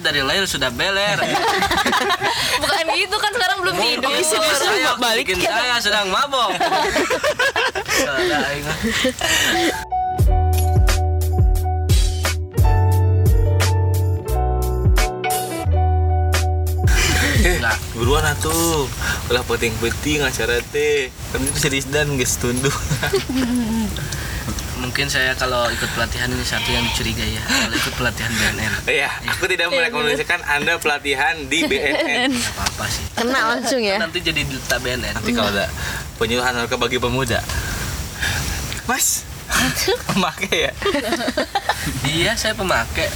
dari lahir sudah beler. Bukan gitu kan sekarang belum tidur. Mungkin saya balik bikin saya sedang mabok. Enggak. buruan atuh ulah penting-penting acara teh kan itu serius dan geus tunduh Mungkin saya kalau ikut pelatihan ini satu yang dicurigai ya. Kalau ikut pelatihan BNN. Iya, aku tidak merekomendasikan Anda pelatihan di BNN. Enggak apa-apa sih. Kena langsung ya. Nanti jadi duta BNN. Nanti kalau ada penyuluhan narkoba bagi pemuda. Mas, pemakai ya? Iya, saya pemakai.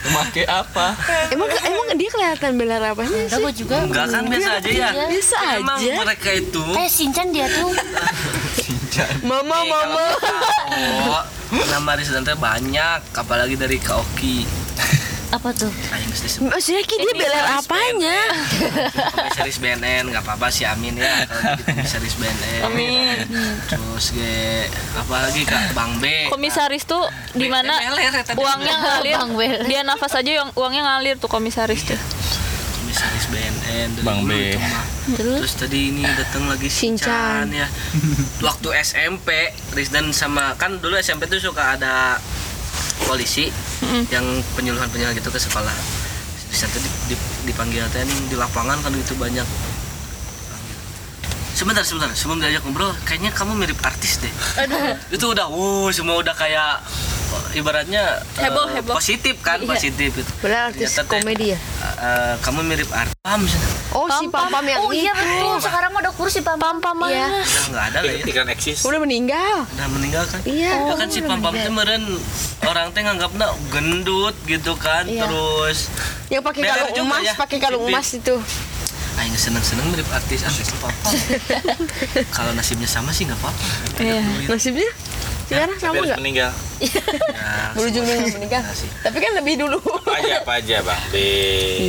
Pemakai apa? Emang emang dia kelihatan apanya Enggak sih? gua juga. Enggak kan biasa aja ya. Biasa Emang aja. mereka itu Kayak Shinchan dia tuh. Mama Eh, mama. Oh, nama Rizdan teh banyak, apalagi dari Kaoki. Apa tuh? Maksudnya Ki dia beler apanya? komisaris BNN, nggak apa-apa sih Amin ya kalau komisaris BNN. Amin. Terus ge apalagi Kak Bang B. Komisaris tuh di mana ya uangnya ngalir. Dia nafas aja yang uangnya ngalir tuh komisaris tuh. BNN dari Bang dulu B. itu mah. Terus Terus tadi ini datang lagi Shinchan. Ya. Waktu SMP, Rizdan sama kan dulu SMP tuh suka ada polisi yang penyuluhan-penyuluhan gitu ke sekolah. Rizdan tuh di- di- dipanggil teh nih di lapangan kan itu banyak. Sebentar, sebentar. Sebelum diajak ngobrol, kayaknya kamu mirip artis deh. itu udah, wuh, semua udah kayak ibaratnya Heboh, eh, heboh. positif kan, Iya. positif itu. Beler artis Ternyata komedi ya? eh, kamu mirip artis. Sih? Oh si Pam Pam yang Oh iya itu. betul. Sekarang mah udah kurus si Pam Pam. Pam Iya. Udah nggak ada lah ya. Itu kan eksis. Udah meninggal. Udah meninggal kan? Iya. Ya kan si Pam Pam teh meren orang teh nganggapnya gendut gitu kan. Iya. Terus Yang pakai kalung emas, ya, pakai kalung emas itu. Aing seneng-seneng mirip artis artis Pam Pam. Kalau nasibnya sama sih nggak apa-apa. Iya. Nasibnya sekarang Tapi sama nggak? meninggal. Ya, Berujung dengan meninggal. Sih. Tapi kan lebih dulu. Apa aja, apa aja Bang B.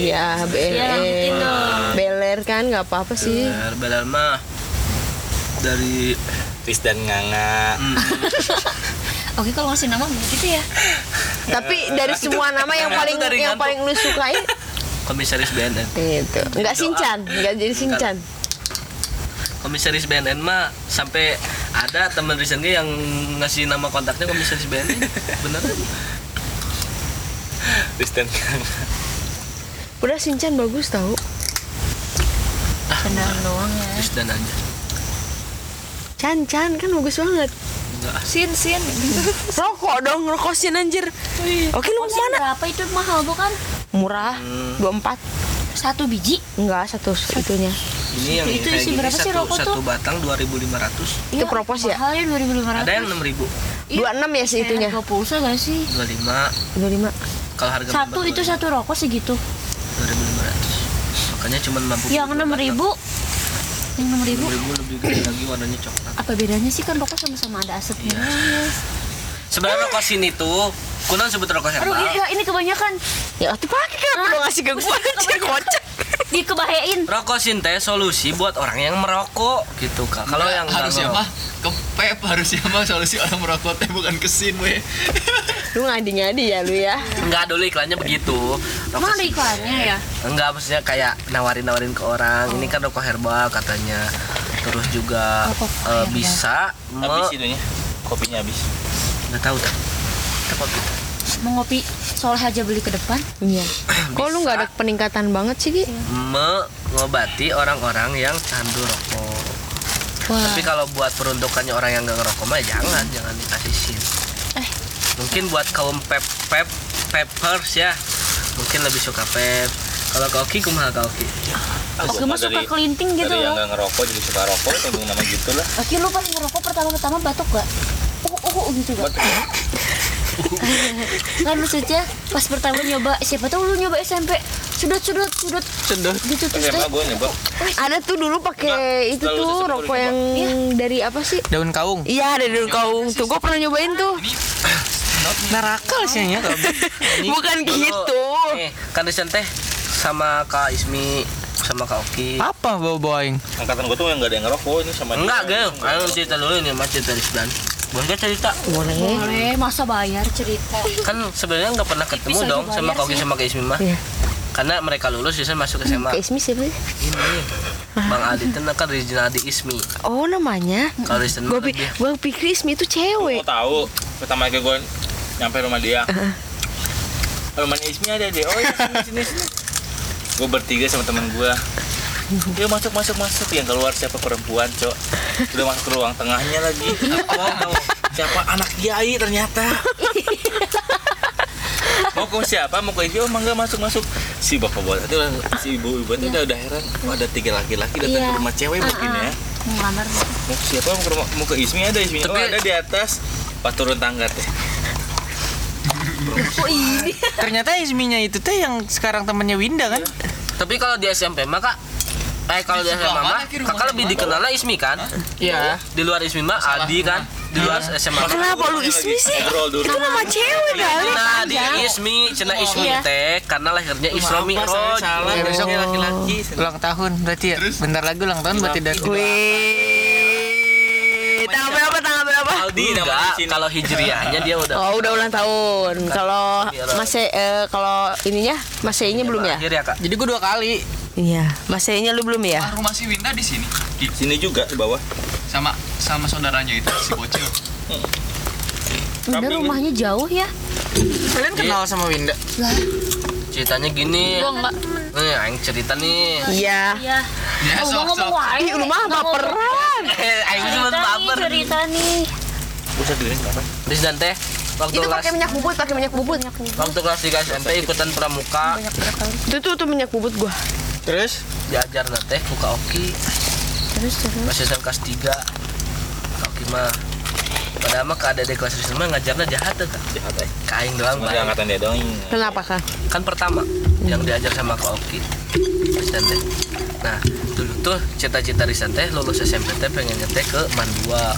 Iya, BNN. Beler kan nggak apa-apa sih. Beler, beler mah dari Tis dan Nganga. hmm, Oke kalau ngasih nama begitu ya. Tapi dari semua nama yang paling yang paling lu sukain komisaris BNN. itu. Enggak Sinchan, enggak jadi Sinchan. Komisaris BNN mah sampai ada teman ge yang ngasih nama kontaknya komisaris BNN. Beneran? Tis dan Nganga. Udah Sinchan bagus tahu. Benar doang ya. Dan aja. Chan Chan kan bagus banget. Enggak. Sin sin. Rokok dong, rokok sin anjir. Oke lu mana? berapa itu mahal bukan? Murah. 24. Satu biji. Enggak, satu itunya. Ini yang Itu isi berapa sih satu, rokok satu tuh? batang 2500. Itu propos ya? Mahal ya 2500. Ada yang 6000, Iya. 26 ya sih itunya. Harga pulsa gak sih? 25. 25. Kalau harga Satu bebas itu satu rokok segitu. 2500. Makanya cuma mampu Yang dua enam ribu. Yang enam ribu. batang. 6000 lebih gede lagi warnanya coklat. Apa bedanya sih kan rokok sama-sama ada asapnya? Sebenarnya rokok sini tuh, kunan sebut rokok Aduh, herbal. iya, ini kebanyakan. Ya waktu pakai kan lu ngasih ke gua anjir kocak. Dikebahain. Rokok sin teh solusi buat orang yang merokok gitu kak. Kalau yang ngerokok- mah kepep harusnya mah solusi orang merokok teh bukan kesin weh Lu ngadi-ngadi ya lu ya. Enggak dulu iklannya begitu. Rokok sin- iklannya ya? Enggak, maksudnya kayak nawarin-nawarin ke orang. Ini kan rokok herbal katanya. Terus juga herbal. bisa Habis me itunya. Kopinya habis. Nggak tahu tak. Kita kopi. Mau ngopi soal aja beli ke depan. Iya. Kok lu nggak ada peningkatan banget sih, Ki? Mengobati orang-orang yang candu rokok. Wah. Tapi kalau buat peruntukannya orang yang nggak ngerokok mah jangan, jangan dikasih sin. Eh. Mungkin buat kaum pep pep peppers ya, mungkin lebih suka pep. Kalau kauki kumaha kauki? Oke mah suka kelinting gitu Dari yang loh. nggak ngerokok jadi suka rokok, emang nama gitu lah. Oke lu pas ngerokok pertama-tama batuk gak? Uh, uh, uh, gitu gak? kan maksudnya pas pertama nyoba siapa tahu lu nyoba SMP sudut sudut sudut Sedot. gitu terus SMA gue nyoba. Ada tuh dulu pakai itu tuh rokok yang dari apa sih? daun kaung Iya, dari dulu kaung. Tuh gua pernah nyobain tuh. narakal sih ya Bukan gitu. Nih, kan teh sama Kak Ismi sama Kak Oki. apa bawa bawa aing Angkatan gue tuh yang nggak ada yang ngerokok ini sama Enggak. Gel. Ayo cerita dulu ini Mas cerita Rizdan. Boleh cerita Boleh. Boleh, masa bayar cerita. kan sebenarnya nggak pernah ketemu Bisa dong sama Koki sama Kak Ismi mah Iya. karena mereka lulus bisa masuk SMA Ke Ismi siapa? sih? ini Bang Adi itu kan original di Ismi Oh namanya. kalau mah Gue gua pikir Ismi itu Gue cewek. tahu pertama kali gue nyampe rumah dia. Rumahnya Ismi ada deh. Oh iya sini sini sini. Gue bertiga sama teman gue. Dia masuk masuk masuk. Yang keluar siapa perempuan cok? Udah masuk ke ruang tengahnya lagi. Apa mau? Siapa anak kiai ternyata? Mau ke siapa? Mau ke Ismi oh mangga masuk masuk. Si bapak buat itu si ibu ibu itu udah udah heran. Oh, ada tiga laki-laki datang Iya. ke rumah cewek mungkin ya? Mau ngelamar. mau ke siapa? Mau ke rumah mau ke Ismi ada Ismi. Oh ada di atas. Pas turun tangga teh Ternyata Isminya itu teh yang sekarang temennya Winda kan? tapi kalau di SMP mah kak eh kalau di SMA sebelah mah mana, Ki, rumah kakak lebih dikenalnya Ismi kan? Iya. di luar Ismi mah Adi kan? Di luar SMA Kenapa lu Ismi sih? Itu nama cewek kali. Nah, di Ismi, cina Ismi Iya. teh karena lahirnya Isra Mi'raj. besoknya laki-laki Ulang tahun berarti ya? Bentar lagi ulang tahun berarti dari Wih. Aldi namanya Enggak, di sini kalau hijriahnya dia udah Oh udah ulang tahun. Kalau Mi'raj. masih eh, kalau ininya masihnya belum ya? Lahir ya kak. Jadi gue dua kali. Iya. Masihnya lu belum ya? Ah, rumah si Winda di sini. Di, sini juga di bawah sama sama saudaranya itu si bocil. Bener rumahnya jauh ya? Kalian kenal sama Winda? Ceritanya gini. Gua enggak. Nih, aing cerita nih. Iya. Iya. Ya sok sok. Ih, rumah baperan. Eh, aing cuma Cerita nih, baper. cerita nih. Bisa dilihat nggak apa Terus dan teh waktu Itu pakai minyak bubut, pakai minyak bubut. waktu kelas 3 SMP ikutan pramuka. Itu tuh tuh minyak bubut gua. Terus? diajar teh buka oki. Terus terus. masih SMP kelas 3 oki mah padahal mah ke ada di kelas mah ngajarnya jahat tuh kak. Jahat Ke aing doang cuma baik. angkatan dia doang. Kenapa kan? kan pertama yang diajar sama Kak Oki Rizdan teh nah dulu tuh cita-cita Rizdan teh lulus SMP teh pengennya teh ke Mandua.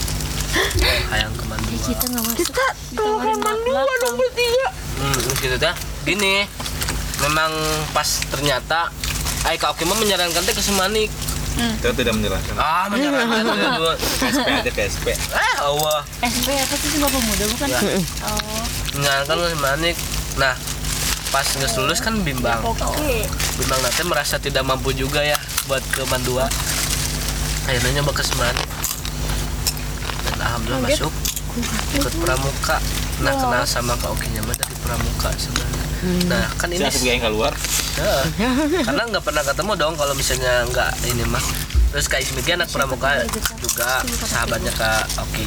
Hayang ke Mandua Kita nggak masuk. Kita kalau ke Mandua dong bertiga. hmm, gitu teh gini memang pas ternyata Ay Kak Oki mah menyarankan teh ke Semanik. Kita tidak menjelaskan ah menyarankan teh dua KSP aja KSP eh Allah. SMP apa sih Bapak Muda? Bukan? Ya. Oh. menyarankan ke Semanik. Nah pas nggak lulus kan bimbang. Oke. bimbang nanti merasa tidak mampu juga ya buat ke Mandua akhirnya nyoba ke Semanik. Dan alhamdulillah masuk ikut pramuka nah kenal sama Kak Oki mah dari pramuka sebenarnya nah kan ini asap yang keluar Heeh. karena nggak pernah ketemu dong kalau misalnya nggak ini mah terus Kak Ismi dia anak pramuka juga sahabatnya Kak Oki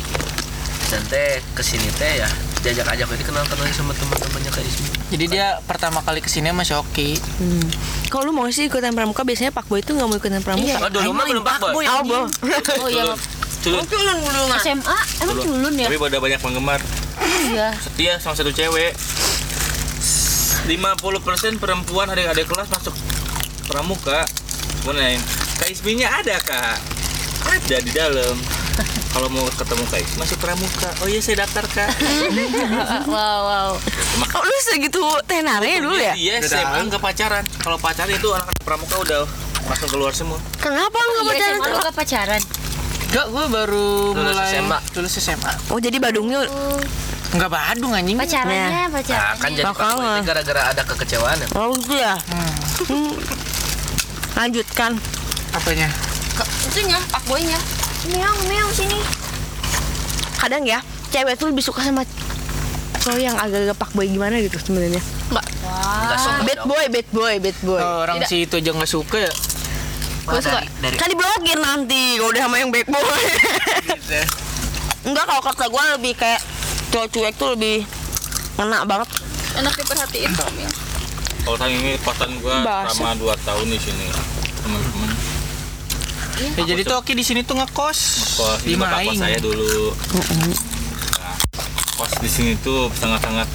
dan teh ke sini teh ya diajak ajak jadi kenal kenal sama teman-temannya Kak Ismi Jadi dia pertama kali ke sini sama Shoki. Hmm. Kalau lu mau sih ikutan pramuka, biasanya Pak Boy itu nggak mau ikutan pramuka. oh dulu mah belum pak boy Oh, Bo. Oh iya. Culun. Culun dulu nggak? SMA emang culun ya? tapi udah banyak penggemar Iya. setia sama satu cewek 50% perempuan adik-adik kelas masuk pramuka gue nanyain kak Isminya ada kak ada di dalam kalau mau ketemu kak Ismi masuk pramuka oh iya saya daftar kak wow wow. Oh, lu segitu tenarnya dulu ya? iya SMA nggak pacaran kalau pacaran itu anak-anak pramuka udah langsung keluar semua Kenapa lu nggak Iya pacaran? Gak pacaran? Enggak, gue baru Lulus mulai SMA. lulus SMA. Oh, jadi Badungnya Enggak badung anjing. Pacarannya Nah, pacaran. kan jadi Pak itu gara-gara ada kekecewaan ya. Oh gitu ya. Hmm. Lanjutkan. Apanya? Itunya Pak Boynya. Meong meong sini. Kadang ya, cewek tuh lebih suka sama cowok yang agak-agak pak boy gimana gitu sebenarnya. Enggak suka Bad boy, bad boy, bad boy. Oh, orang si itu aja nggak suka ya. Gue suka. Kan diblokir nanti kalau udah sama yang bad boy. Enggak kalau kata gue lebih kayak cowok cuek tuh lebih ngena banget. Enak diperhatiin Tom ya. kalau tahun ini pasan gua Bahasa. sama 2 tahun di sini teman-teman Ya jadi tuh Oki di sini tuh ngekos. kos Di bapak kos saya dulu nah, kos di sini tuh sangat-sangat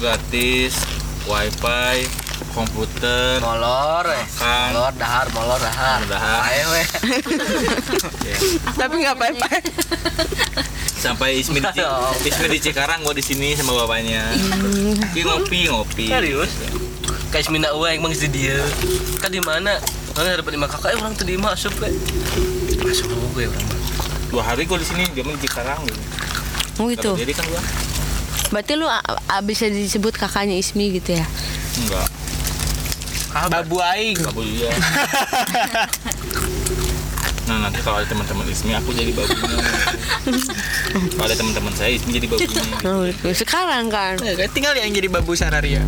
gratis wifi komputer Molor eh. Makan. Molor dahar, molor dahar. Dahar. Ayo weh. ya. Tapi nggak apa-apa. sampai Ismi di. Ismi di Cikarang gua di sini sama bapaknya ngopi ngopi ngopi Serius? Kayak semina uang emang si dia. Kan di mana? Mana dapat lima kakak, eh orang tuh di masuk kayak. Masuk gue orang dua hari gua di sini dia di Cikarang gitu. Oh gitu. Diri kan gua Berarti lu bisa disebut kakaknya Ismi gitu ya? enggak Babu aing. Babu iya. Nah nanti kalau ada teman-teman Ismi aku jadi babunya. kalau ada teman-teman saya Ismi jadi babunya. Oh, gitu. Sekarang kan. Kan tinggal yang jadi babu Sararia.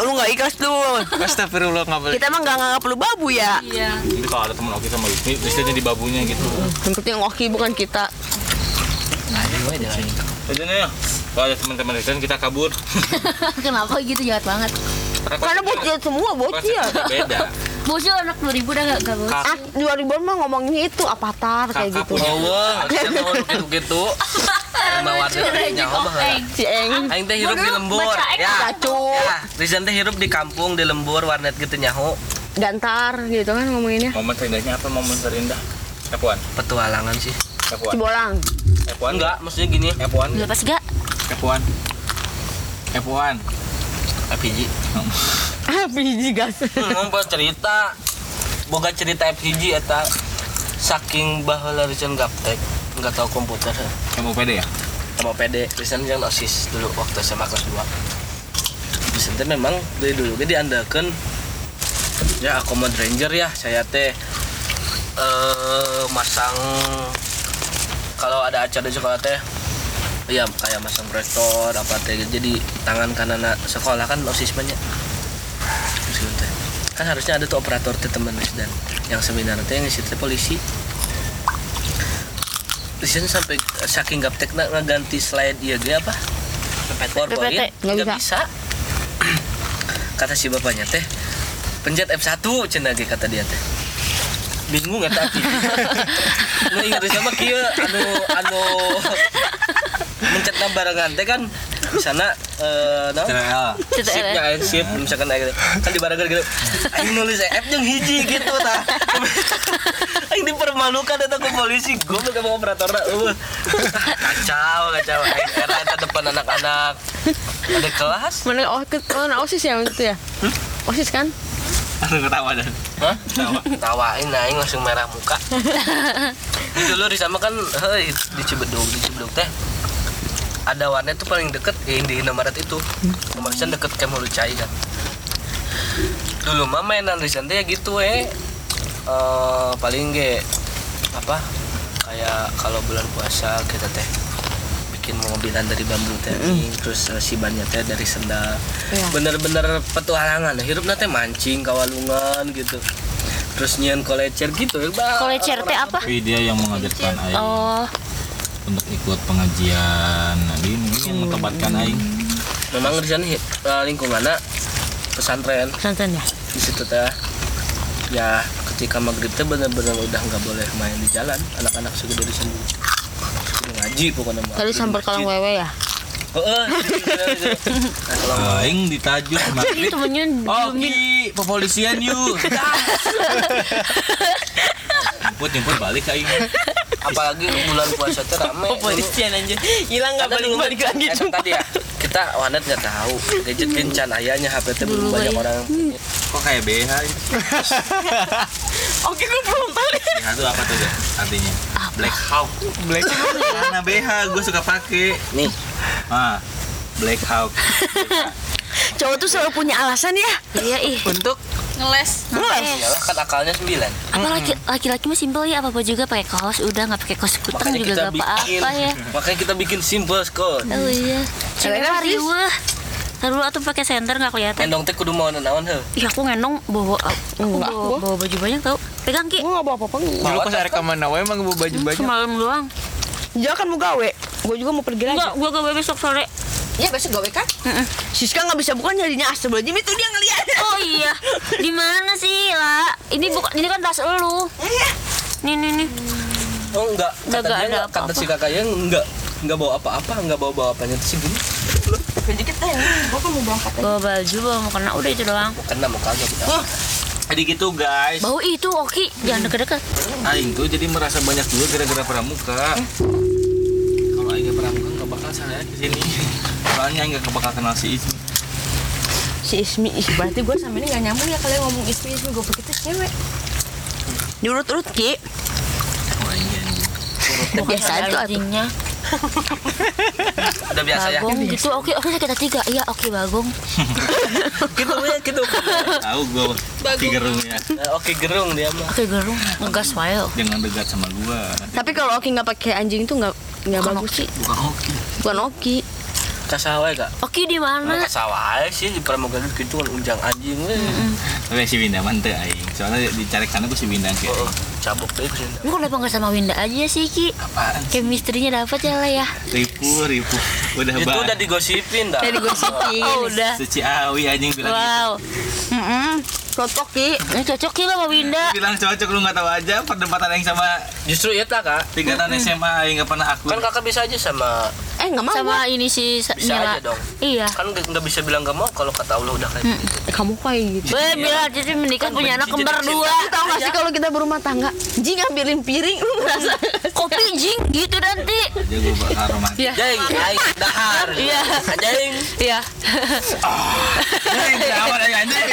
Lu nggak ikhlas tuh. Astagfirullah nggak boleh. Kita emang nggak nganggap lu babu ya. Iya. Jadi kalau ada teman Oki sama Ismi, dia jadi babunya gitu. Yang penting Oki bukan kita. Jadi nih, kalau ada teman-teman Ismi kita kabur. Kenapa gitu jahat banget? Karena bocil semua bocil. Beda. Bosnya anak 2000 udah gak, gak bos. Ah, 2000 mah ngomongin itu avatar kayak Kakak gitu. kita tahu gitu-gitu. Baheula. Si Eng. Aing teh hirup di lembur. Ya. Ya, Rizan teh hirup di kampung di lembur warnet gitu nyaho. Gantar gitu kan ngomonginnya. Momen terindahnya apa momen terindah? F1. Petualangan sih. F1. Cibolang. F1 Enggak, maksudnya gini. F1. Lepas gak? F1. F1. FPG. Biji gas. Hmm, pas cerita boga cerita FPG eta saking baheula Rizan gaptek nggak tahu komputer Kamu pede ya? sama PD Rizan yang osis dulu waktu SMA kelas 2 Rizan teh memang dari dulu ge diandakeun ya akomod ranger ya saya teh eh masang kalau ada acara di sekolah teh Iya, kayak masang proyektor apa teh jadi tangan kanan sekolah kan osis banyak Terus gitu teh. kan harusnya ada tuh operator teh teman dan yang seminar teh yang ngisi teh polisi. Di sini sampai saking gaptek nak ngeganti slide iya dia apa? PowerPoint PPT, nggak bisa. kata si bapaknya teh pencet F1 cenah ge kata dia teh. Bingung eta tapi nu ingat sama kieu anu anu mencet barengan teh kan di sana eh no? CTRL. Sipnya aja sip misalkan aja kan di barengan gitu aing nulis F yang hiji gitu tah aing dipermalukan eta ke polisi goblok emang operatorna eueuh kacau kacau aing era eta depan anak-anak ada kelas Mana oh, ke- mana OSIS ya itu ya? OSIS kan? Langsung ketawa dan. Hah? Tawain aing langsung merah muka. Itu dulu di sama kan heuy di Cibedug, di Cibedug teh ada warnet tuh paling deket ya, di Indomaret itu. Kemarin deket ke Mulut Cai kan. Dulu mah mainan di sana ya gitu eh. Eh, paling ge apa? Kayak kalau bulan puasa kita teh bikin mobilan dari bambu teh terus eh, si bannya teh dari senda Iya. bener-bener petualangan hirup teh mancing kawalungan gitu terus nyian kolecer gitu Bang. Kolecer teh apa? Dia yang mengajarkan Aing Oh, untuk ikut pengajian. Nah, ini yang mentobatkan Aing. memang di sana eh, lingkungannya pesantren Pesantren ya? di situ teh ya ketika maghrib teh bener-bener udah nggak boleh main di jalan anak-anak segede di sini ngaji pokoknya mah. Tadi sampai kalang wewe ya? Heeh, nah, kalau Aing ditajuk itu maghrib. temennya Oh, diemin. Ki, pepolisian yuk. Jemput, jemput balik Aing. Apalagi bulan puasa teh rame Polisian aja. Hilang nggak balik balik lagi eh, tadi ya kita wanet nggak tahu gadget kencan ayahnya HP teh belum banyak orang Kok kayak BH ini? Oke, gue belum tahu deh. BH itu apa tuh? Artinya? Black Hawk. Black. Karena BH gue suka pakai. nih Ah, Black Hawk. Cowok tuh selalu punya alasan ya? Iya ih. Untuk Ngeles. iyalah kan akalnya sembilan Apa laki- laki-laki mah simpel ya apa apa juga pakai kaos udah nggak pakai kaos kutang makanya juga kita gak bikin apa-apa ya. makanya kita bikin simple skon Oh iya. Cewek hari. Taruh atau pakai senter nggak kelihatan. endong teh kudu mau naon heuh Ih aku ngendong bawa aku Enggak, bawa, gua. bawa baju banyak tau. Pegang ki. Gue gak bawa apa-apa dulu pas rekaman Nawa emang gue baju banyak. Semalam doang. Dia kan mau gawe Gue juga mau pergi lagi Enggak, gua gawe besok sore. Ya besok gawe kan? Siska gak bisa bukan jadinya astagfirullahaladzim itu dia ngeliat Oh iya. Di mana sih, La? Ini bukan ini kan tas elu. Nih nih nih. oh enggak kata nggak dia ada kata si kakaknya enggak enggak bawa apa-apa enggak bawa bawa apanya terus gini Dikit teh, gue kan mau berangkat Bawa baju, bawa mau kena udah itu doang. mau kena mau kagak kita Jadi gitu guys. Bau itu Oki, jangan deket-deket. Aing tuh jadi merasa banyak juga gara-gara pramuka. Kalau Aing gak pramuka gak bakal saya ke sini. Soalnya Aing gak bakal kenal si Ismi. Si Ismi, ih berarti gue sama ini gak nyambung ya kalian ngomong Ismi, Ismi gue pikir itu cewek. Diurut-urut Ki. Oh anjing. Biasa tuh. Anjingnya. udah biasa ya? Bagong gitu. Oke oke kita tiga. Iya oke bagong. Gitu ya gitu. Tahu gua. Ki gerung ya. Eh, oke gerung dia mah. Oke gerung. Ngegas wae. Jangan dekat sama gua. Tapi kalau Oki nggak pakai anjing tuh nggak nggak bagus sih. bukan oke Bukan Oki. kasawai kak oke di mana kasawai sih di pramuka gitu kan unjang anjing. Tapi si Winda mah teu aing. Soalnya dicari sana gua si Winda ke. Oh, cabuk deh ke sini lu kenapa nggak sama Winda aja sih Ki Apaan? chemistry-nya dapat ya lah ya Ripu, ripu. Udah itu udah digosipin dah Jadi gosipin. oh udah Suci awi anjing bilang gitu. wow Mm-mm. Cocok Ki. ini cocok Ki lah sama Winda Bilang cocok lu nggak tahu aja perdebatan yang sama justru ya tak kak tingkatan SMA aing nggak pernah aku. kan kakak bisa aja sama Eh nggak mau. sama ini si Sa- Bisa Mila aja dong. iya kan nggak bisa bilang nggak mau kalau kata Allah udah kayak gitu Eh, Kamu kayak gitu. Weh, Mila jadi menikah Kan punya anak kembar dua. Tau gak sih kalau kita berumah tangga, Ji ngambilin piring, lu ngerasa Kopi jing gitu nanti. Iya. Jeng, aing dahar. Iya. Anjing. Iya. Anjing, kenapa anjing anjing?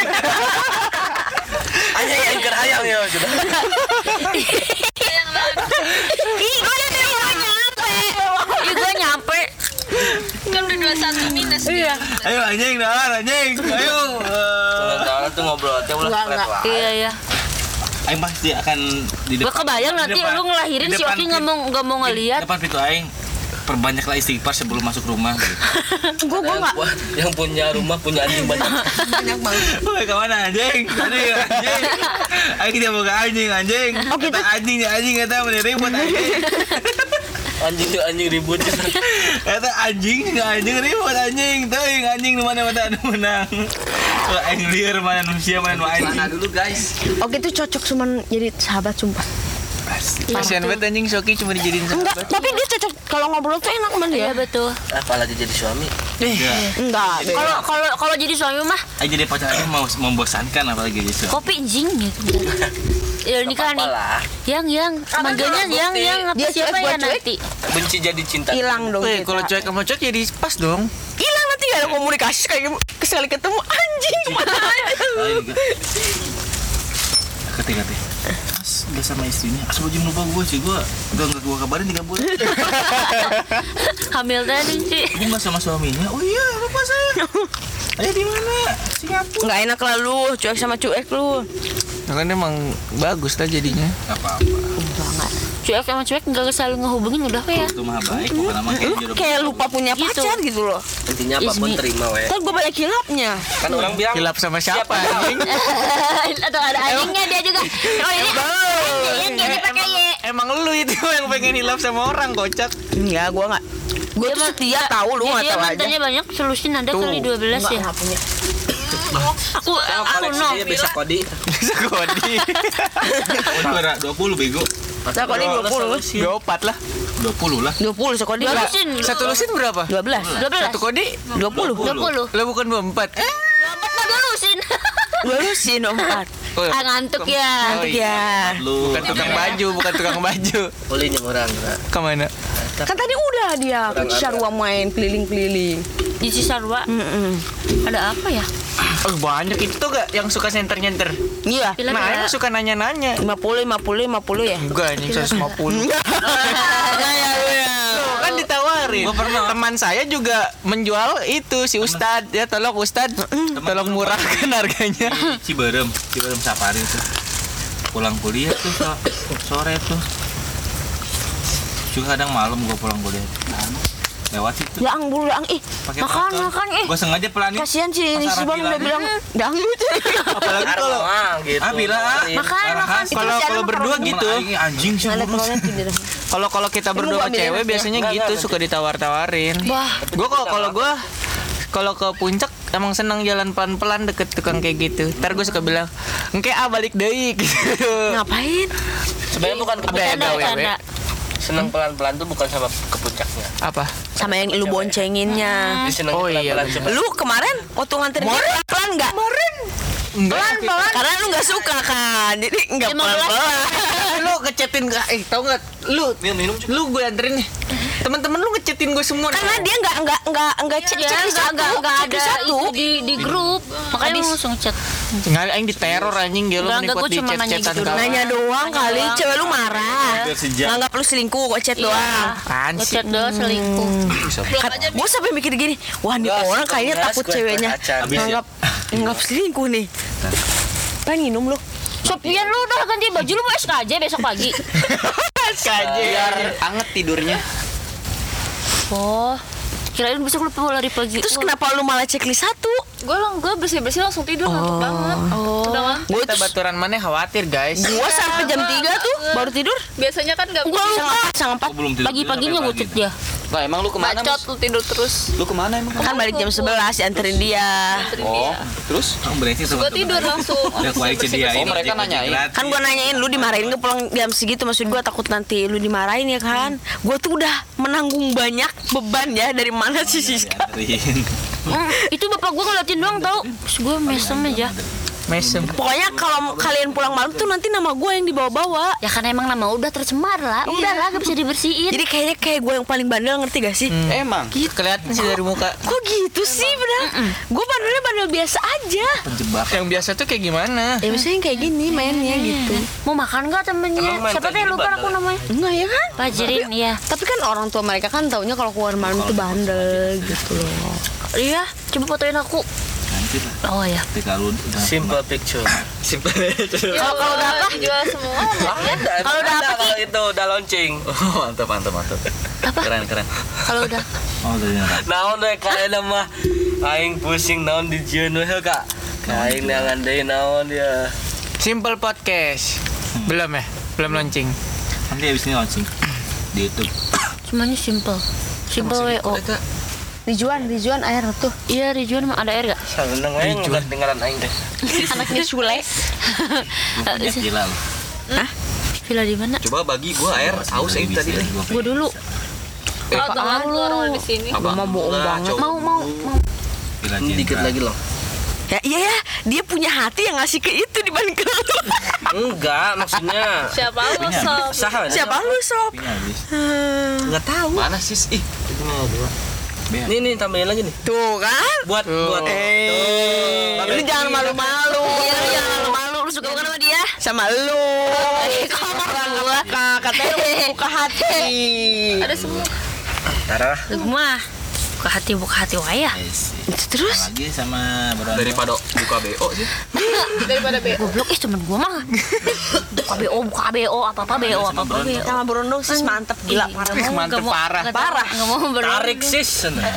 Anjing aing keur hayang ya sudah. Ih, gue udah dari nyampe. Ih, gue nyampe. Kan udah 21 minus. Iya. Ayo anjing dahar anjing. Ayo. eh. Jangan tuh ngobrol enggak. lah. Iya, iya. Aing pasti akan di Gue kebayang nanti depan- lu ngelahirin si depan Oki nggak mau nggak mau di ngeliat. Depan pintu aing perbanyaklah istighfar sebelum masuk rumah gitu. gue gue nggak yang punya rumah punya anjing banyak. banyak banget. Woi, ke mana anjing? Tadi anjing. Aing dia mau ke anjing anjing. Oh, gitu? Kata anjing nih anjing kata mau ribut anjing. Anjing tuh anjing ribut. Kata anjing nggak anjing ribut anjing. Tuh anjing di mana mana anu menang. Kalau aing liar mana manusia mana anjing. dulu guys? Oke itu cocok cuman jadi sahabat sumpah. Kasihan banget anjing Soki cuma dijadiin Enggak, sahabat. tapi dia cocok kalau ngobrol tuh enak sama Iya dia. betul. Apalagi jadi suami. Ya. Enggak, deh. Kalau kalau kalau jadi suami mah Aing jadi pacar aing mau membosankan apalagi gitu. kopi jing gitu. Ya nikah nih. Apalah. Yang yang manggilnya yang yang apa siapa ya nanti? Benci jadi cinta. hilang dong. Kita. kalau cuek sama cuek jadi pas dong. hilang nanti gak ada komunikasi kayak sekali ketemu anjing ke mana aja lu. Aing juga. Dia sama istrinya. Asal baju lupa gue sih gue. Udah nggak gue kabarin tiga bulan. Hamil tadi sih. Gue nggak sama suaminya. Oh iya, lupa saya. Ayah di mana? Singapura. Nggak enak lah lu, cuek sama cuek lu. Nah, kan emang bagus lah jadinya. Gak apa-apa. Cuek sama cuek nggak selalu ngehubungin udah ya. Itu mah baik. Bukan nama kayak kayak lupa punya Gitu. pacar gitu loh. Intinya apa pun Ismi. terima we. Kan gue banyak hilapnya. Kan orang bilang Hilap sama siapa anjing? Atau ada anjingnya dia juga. Oh ini pakai. Emang lu itu yang pengen hilap sama orang kocak. Enggak, gue nggak. Gue tuh setia tahu lu nggak tahu aja. banyak selusin ada kali 12 Enggak, ya. Aku aku no. bisa kodi. Bisa kodi. Udah 20 bego. Saya kodi 20. 24 lah. 20 lah. 20 sekodi Dua lusin. Satu lusin berapa? 12. 12. Satu kodi 20. 20. Lo bukan 24. Eh, Empat mah dua lusin. Dua lusin empat. oh, Ah ngantuk ya. Oh, iya. Ya. Bukan tukang baju, bukan tukang baju. Kulinya orang. Ke mana? Kan tadi udah dia ke Cisarua main keliling-keliling. Di Cisarua Mm-mm. ada apa ya? Oh, banyak itu gak yang suka nyenter-nyenter. Iya. Nah, emang suka nanya-nanya. 50 50 50 ya. Enggak, anjing 150. Kayak lu ya. Tuh, kan ditawarin. Gua pernah. Teman saya juga menjual itu si Ustad. Ya tolong Ustad, tolong murahkan harganya. Ciberem. Ciberem Safari tuh. Pulang kuliah tuh so- sore tuh. Juga kadang malam gua pulang kuliah. Lewat situ. Yang bulu yang ih. Pakai Makan motor. makan ih. Gua sengaja pelanin. Kasihan sih ini Pas si arah Bang udah bilang dangdut. Apalagi kalau Ah, gitu. Ah, bila ah. Makan, makan. kalau si kalau berdua gitu. Anjing sih. Kalau kalau kita berdua cewek ya. biasanya gitu suka ditawar-tawarin. Wah, Gue kok kalau gue kalau ke puncak emang senang jalan pelan-pelan deket tukang kayak gitu. Ntar gue suka bilang, engke ah balik deui gitu. ngapain? Sebenarnya bukan ke Ada Senang pelan-pelan tuh bukan sama ke puncaknya. Apa? Sama yang lu boncenginnya. Senang Oh, iya, pelan-pelan bener. coba. Lu kemarin waktu nganterin dia pelan nggak? Kemarin. Enggak. Pelan Karena lu nggak suka kan, jadi nggak Lima pelan pelan. lu ngechatin gak? Eh tau gak? Lu Minum minum lu gue anterin nih. Temen-temen lu ngechatin gue semua. Karena dia nggak nggak nggak nggak cek Ya, checklist nggak satu, nggak nggak ada satu. di di grup. Makanya lu langsung chat. Nggak aing di teror anjing dia lu gua di cuma nanya chat-chatan gitu. Nanya doang kali, cewek lu marah. Nganggap lu selingkuh kok chat doang. Apaan sih? Ngechat doang selingkuh. Gue sampai mikir gini, wah nih Gas, orang kayaknya takut ceweknya ya? nganggap nganggap selingkuh nih. Pengen minum lu. Sopian lu udah ganti baju lu mau SKJ besok pagi. Biar anget tidurnya. Oh. Kirain besok lu mau lari pagi. Terus kenapa lu malah checklist satu? Gue lang gue bersih bersih langsung tidur ngantuk banget. Oh. Udah kan? Gue Kita baturan mana khawatir guys. gua sampai jam 3 tuh baru tidur. Biasanya kan gak Gua lupa. Sang empat Oh, belum tidur. Pagi-paginya gue chat dia. Lah emang lu ke mana? bacot lu tidur terus. Lu ke mana emang? kan balik jam 11 dianterin dia. Oh, terus? Kamu brengsek sama Gue tidur langsung. Udah kuali Oh, sediain. mereka nanyain. Kan gua nanyain lu dimarahin nggak pulang jam segitu maksud gua takut nanti lu dimarahin ya kan. Gua tuh udah menanggung banyak beban ya dari mana sih Siska. Dianterin. Hmm, itu bapak gue ngeliatin doang tau. Terus gue mesem aja. Mesem. Pokoknya kalau kalian pulang malam tuh nanti nama gua yang dibawa-bawa. Ya kan emang nama udah tercemar lah. Udah lah gak bisa dibersihin. Jadi kayaknya kayak gue yang paling bandel ngerti gak sih? Emang. Kelihatan sih dari muka. Kok gitu sih bener? Gue bandelnya bandel biasa aja. Penjebak. Yang biasa tuh kayak gimana? Ya misalnya kayak gini mainnya gitu. Mau makan gak temennya? Emang main Siapa kayak tuh yang lupa aku ya? namanya? Enggak ya kan? Fajirin, iya. Tapi kan orang tua mereka kan taunya kalau keluar malam itu bandel gitu loh. Iya, coba fotoin aku. Nanti lah. Oh ya. Tapi kalau udah Simple picture. Kalau kalau udah apa? Dijual semua. Kalau udah apa Kalau itu udah launching. Oh, mantap, mantap, mantap. Apa? Keren, keren. Kalau udah. Oh, udah nyerah. Naon deh kalian mah aing pusing naon di jeun we kak. Aing nangan deui naon ya. Simple podcast. Belum ya? Belum launching. Nanti habis ini launching di YouTube. Semuanya simple. Simple WO. Rijuan, Rijuan air tuh. Iya, Rijuan mah ada air gak? Sabeneng aing nggak dengaran aing deh. Anaknya Sule. Gila lu. Villa di mana? Coba bagi gua air aus aing tadi deh. Gue dulu. Oh, teman lu orang di sini. Mau bohong Nah, banget. Mau mau mau. Hmm, Dikit cinta. lagi loh. Ya iya ya, dia punya hati yang ngasih ke itu dibanding ke lu. Enggak, maksudnya Siapa lu sob? Siapa lu sob? Enggak tahu. Mana sis? Ih, Nih nih tambahin lagi nih. Tuh kan? Buat buat. Eh, lu jangan malu-malu. Iya, lu jangan malu-malu. Lu suka bukan sama dia? Sama lu. Orang gua katanya lu buka hati. Ada semua. Tara. Lu mah buka hati buka hati waya. Yes. Terus? Lagi sama Bro. daripada buka BO sih. Daripada B. Goblok ih temen gua mah. Buka BO, buka BO, apa-apa BO, apa-apa BO. Sama berondong sis mantep gila parah. Nggak mau, Mantep nggak mau, parah. nggak- Parah. Nggak mau berondong. Tarik sis.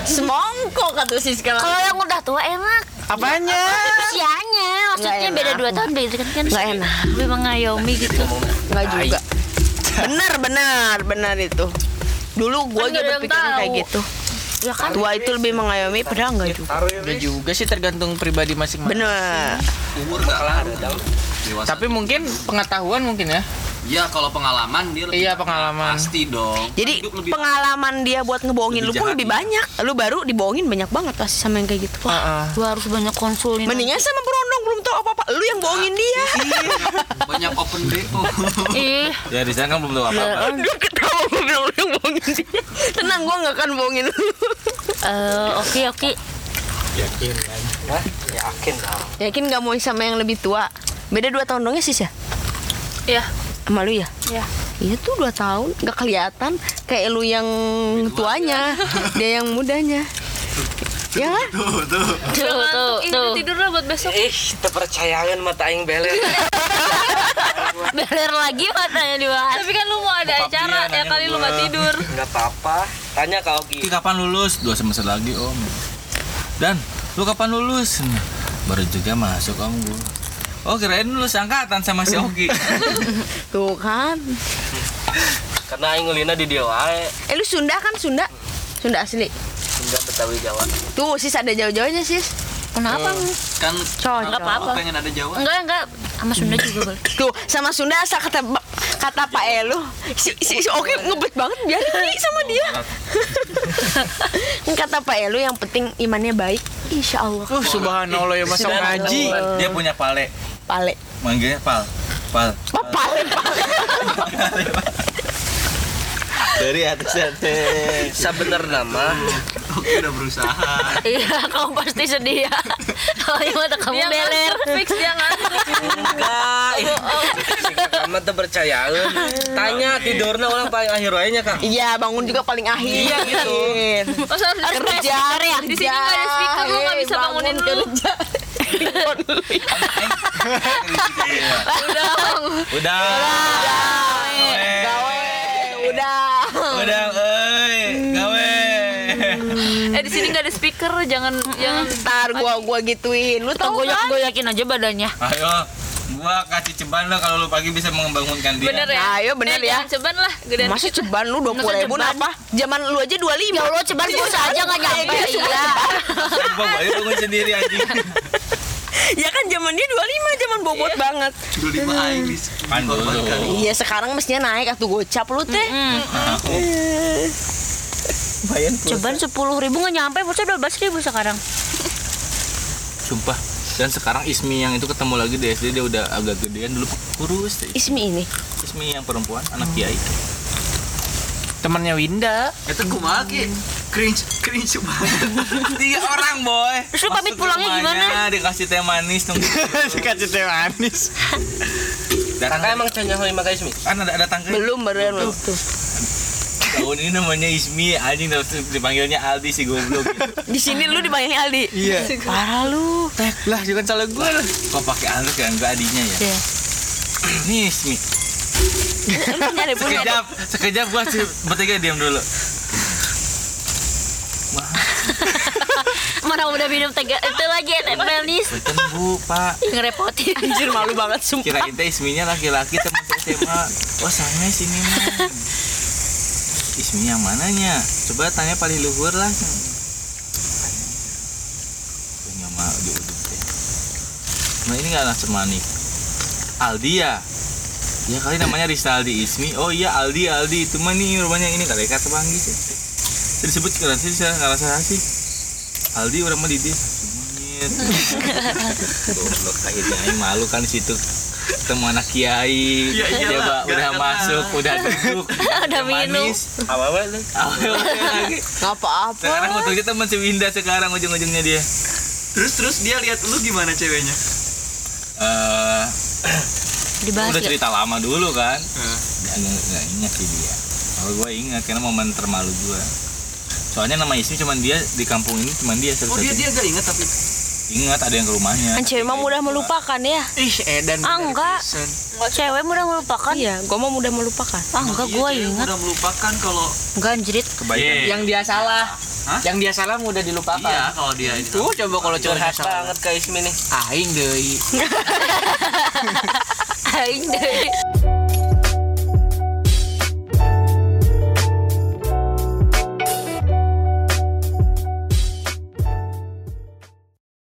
Semongko kata sis Kalau kalau yang udah tua enak. Apanya? Usianya, maksudnya Nggak beda. 2 tahun beda kan kan. Nggak enak. Lebih mengayomi gitu. Enggak juga. Benar, benar, benar itu. Dulu gua Kan nggak juga berpikiran kayak gitu. Ya kan? Tua itu lebih mengayomi padahal enggak juga. Enggak juga sih tergantung pribadi masing-masing. Bener. Umur enggak lah. Dewasa. Tapi mungkin pengetahuan mungkin ya. Ya kalau pengalaman dia lebih Iya, pengalaman. pasti dong. Jadi Hidup lebih pengalaman dia buat ngebohongin Lebih lu pun lebih iya. banyak. Lu baru dibohongin banyak banget pasti sama yang kayak gitu. Wah, Heeh. Gua harus banyak konsulin. mendingan sama berondong belum tahu apa-apa. Lu yang bohongin dia. banyak open BO. Ih, Ya di sana kan belum tahu apa-apa. Lu ketawa gue bilang lu yang bohongin dia. Tenang gua nggak akan bohongin lu. eh, oke oke. Yakin lah. Yakin nggak mau sama yang lebih tua? Beda dua tahun dong ya sis ya? Iya. Sama lu ya? Iya. Iya tuh dua tahun, nggak kelihatan kayak lu yang tuanya, dia yang mudanya. Ya kan? Tuh tuh Ih, udah tuh. tidur lah buat besok. Ih, terpercayangan mata aing beler. Beler lagi matanya dibahas. Tapi kan lu mau ada Bokap acara, ya kali lu nggak tidur. Enggak apa-apa. Tanya ke Oki. Ki kapan lulus? Dua semester lagi om. Dan lu kapan lulus? Nah, Baru juga masuk om gua. Oh kirain lulus angkatan sama si Oki. Tuh kan. Karena aing ngulina di dia wae. Eh lu Sunda kan Sunda? Sunda asli. Enggak Betawi Jawa. Tuh sis ada jauh-jauhnya sis. Kenapa? kan Coy, Nggak apa-apa. aku pengen ada Jawa. Enggak enggak. Sama Sunda juga boleh. Tuh sama Sunda asal kata kata Pak Elu si, si, si Oki ngebet banget biarin nih sama dia. kata Pak Elu yang penting imannya baik. Insya Allah. Uh, subhanallah ya masuk ngaji. Dia punya pale. Pale. Manggilnya pal. Pal. Oh, pale pale. Dari atas atas. Sabener nama Oke udah berusaha. Iya, kamu pasti sedih ya. Oh, iya mata kamu Dia beler. fix dia ngantuk. enggak kamu tuh percayaan tanya tidurnya orang paling akhir wae nya kang Iya, bangun juga paling akhir. Iya, gitu. Masa harus Kerja, ya. Di sini nggak ada speaker, lu nggak bisa bangunin lu. kerja. Udah. Udah. Udah, euy. Gawe. Eh di sini nggak ada speaker, jangan jangan. Ntar gua gua gituin. Lu tau Goyak kan? goyakin aja badannya. Ayo. Gua kasih ceban lo kalau lu pagi bisa membangunkan dia. Bener ya? Nah, ayo bener eh, ya. Ceban lah, gedean Masa ceban lu 20 ribu ceban. apa? Zaman lu aja 25 Ya Allah, ceban bisa aja nggak nyampe. Iya. Gua balik bangun sendiri anjing. Ya kan zaman dia 25 zaman bobot banget. Dulu lima aing. Iya sekarang mestinya naik atau gocap lu teh. Bayan Ceban sepuluh ribu nggak nyampe, bocah dua belas ribu sekarang. Sumpah. Dan sekarang Ismi yang itu ketemu lagi di SD dia udah agak gedean dulu kurus deh. Ismi ini. Ismi yang perempuan anak kiai. Temannya Winda. Itu kumaha ki? Cringe, cringe banget. Tiga orang boy. Terus lu pamit pulangnya rumahnya, gimana? Dikasih teh manis nunggu. Dikasih teh manis. Kakak emang lima kali ismi kan ada ada tangga. Belum beren lu tuh. Tahun ini namanya Ismi, anjing terus dipanggilnya Aldi si goblok. Di sini lu dipanggilnya Aldi. Iya. Parah lu. Lah, juga salah gue lah. Kok pakai Aldi kan gua adinya ya? Iya. Nih Ismi. Punya. Sekejap, sekejap gua sih bertiga diam dulu. Mana udah minum tega itu lagi manis. Bukan bu, Pak. Ngerepotin. Anjir malu banget sumpah. Kirain teh Isminya laki-laki teman SMA. Oh sana sini mah. Ismi yang mananya? Coba tanya paling luhur lah. Tanya mah di ujung teh. Nah ini nggak anak semani. Aldi ya? Ya kali namanya Rizaldi Ismi. Oh iya Aldi Aldi itu mah nih rumahnya ini kali kata banggi sih. Disebut keren sih saya nggak rasa sih. Aldi orang mah di dia. Goblok aing malu kan di situ ketemu anak kiai Iya, iyalah, dia Pak, biar udah kenal. masuk udah duduk Udah minum. apa apa lu Gak apa-apa. sekarang untungnya teman si Winda sekarang ujung-ujungnya dia Terus terus dia lihat lu gimana ceweknya? eh Dibahas udah ya. cerita lama dulu kan Nah, nggak nggak- nggak ingat sih dia kalau gue ingat karena momen termalu gue soalnya nama Ismi cuman dia di kampung ini cuman dia Oh dia dia gak ingat tapi ingat ada yang ke rumahnya Kan cewek mah mudah melupakan ya. Ih, Edan. Ah, enggak. Cewek mudah melupakan. Iya, gua mah mudah melupakan. Ah, enggak Iya, gua cewek ingat. Udah melupakan kalau Enggak anjrit. kebaikan Yang dia salah. Hah? Yang dia salah mudah dilupakan. iya kalau dia ini. Tuh coba kalau curhat salah. banget ke ismi nih Aing deui. Aing deh.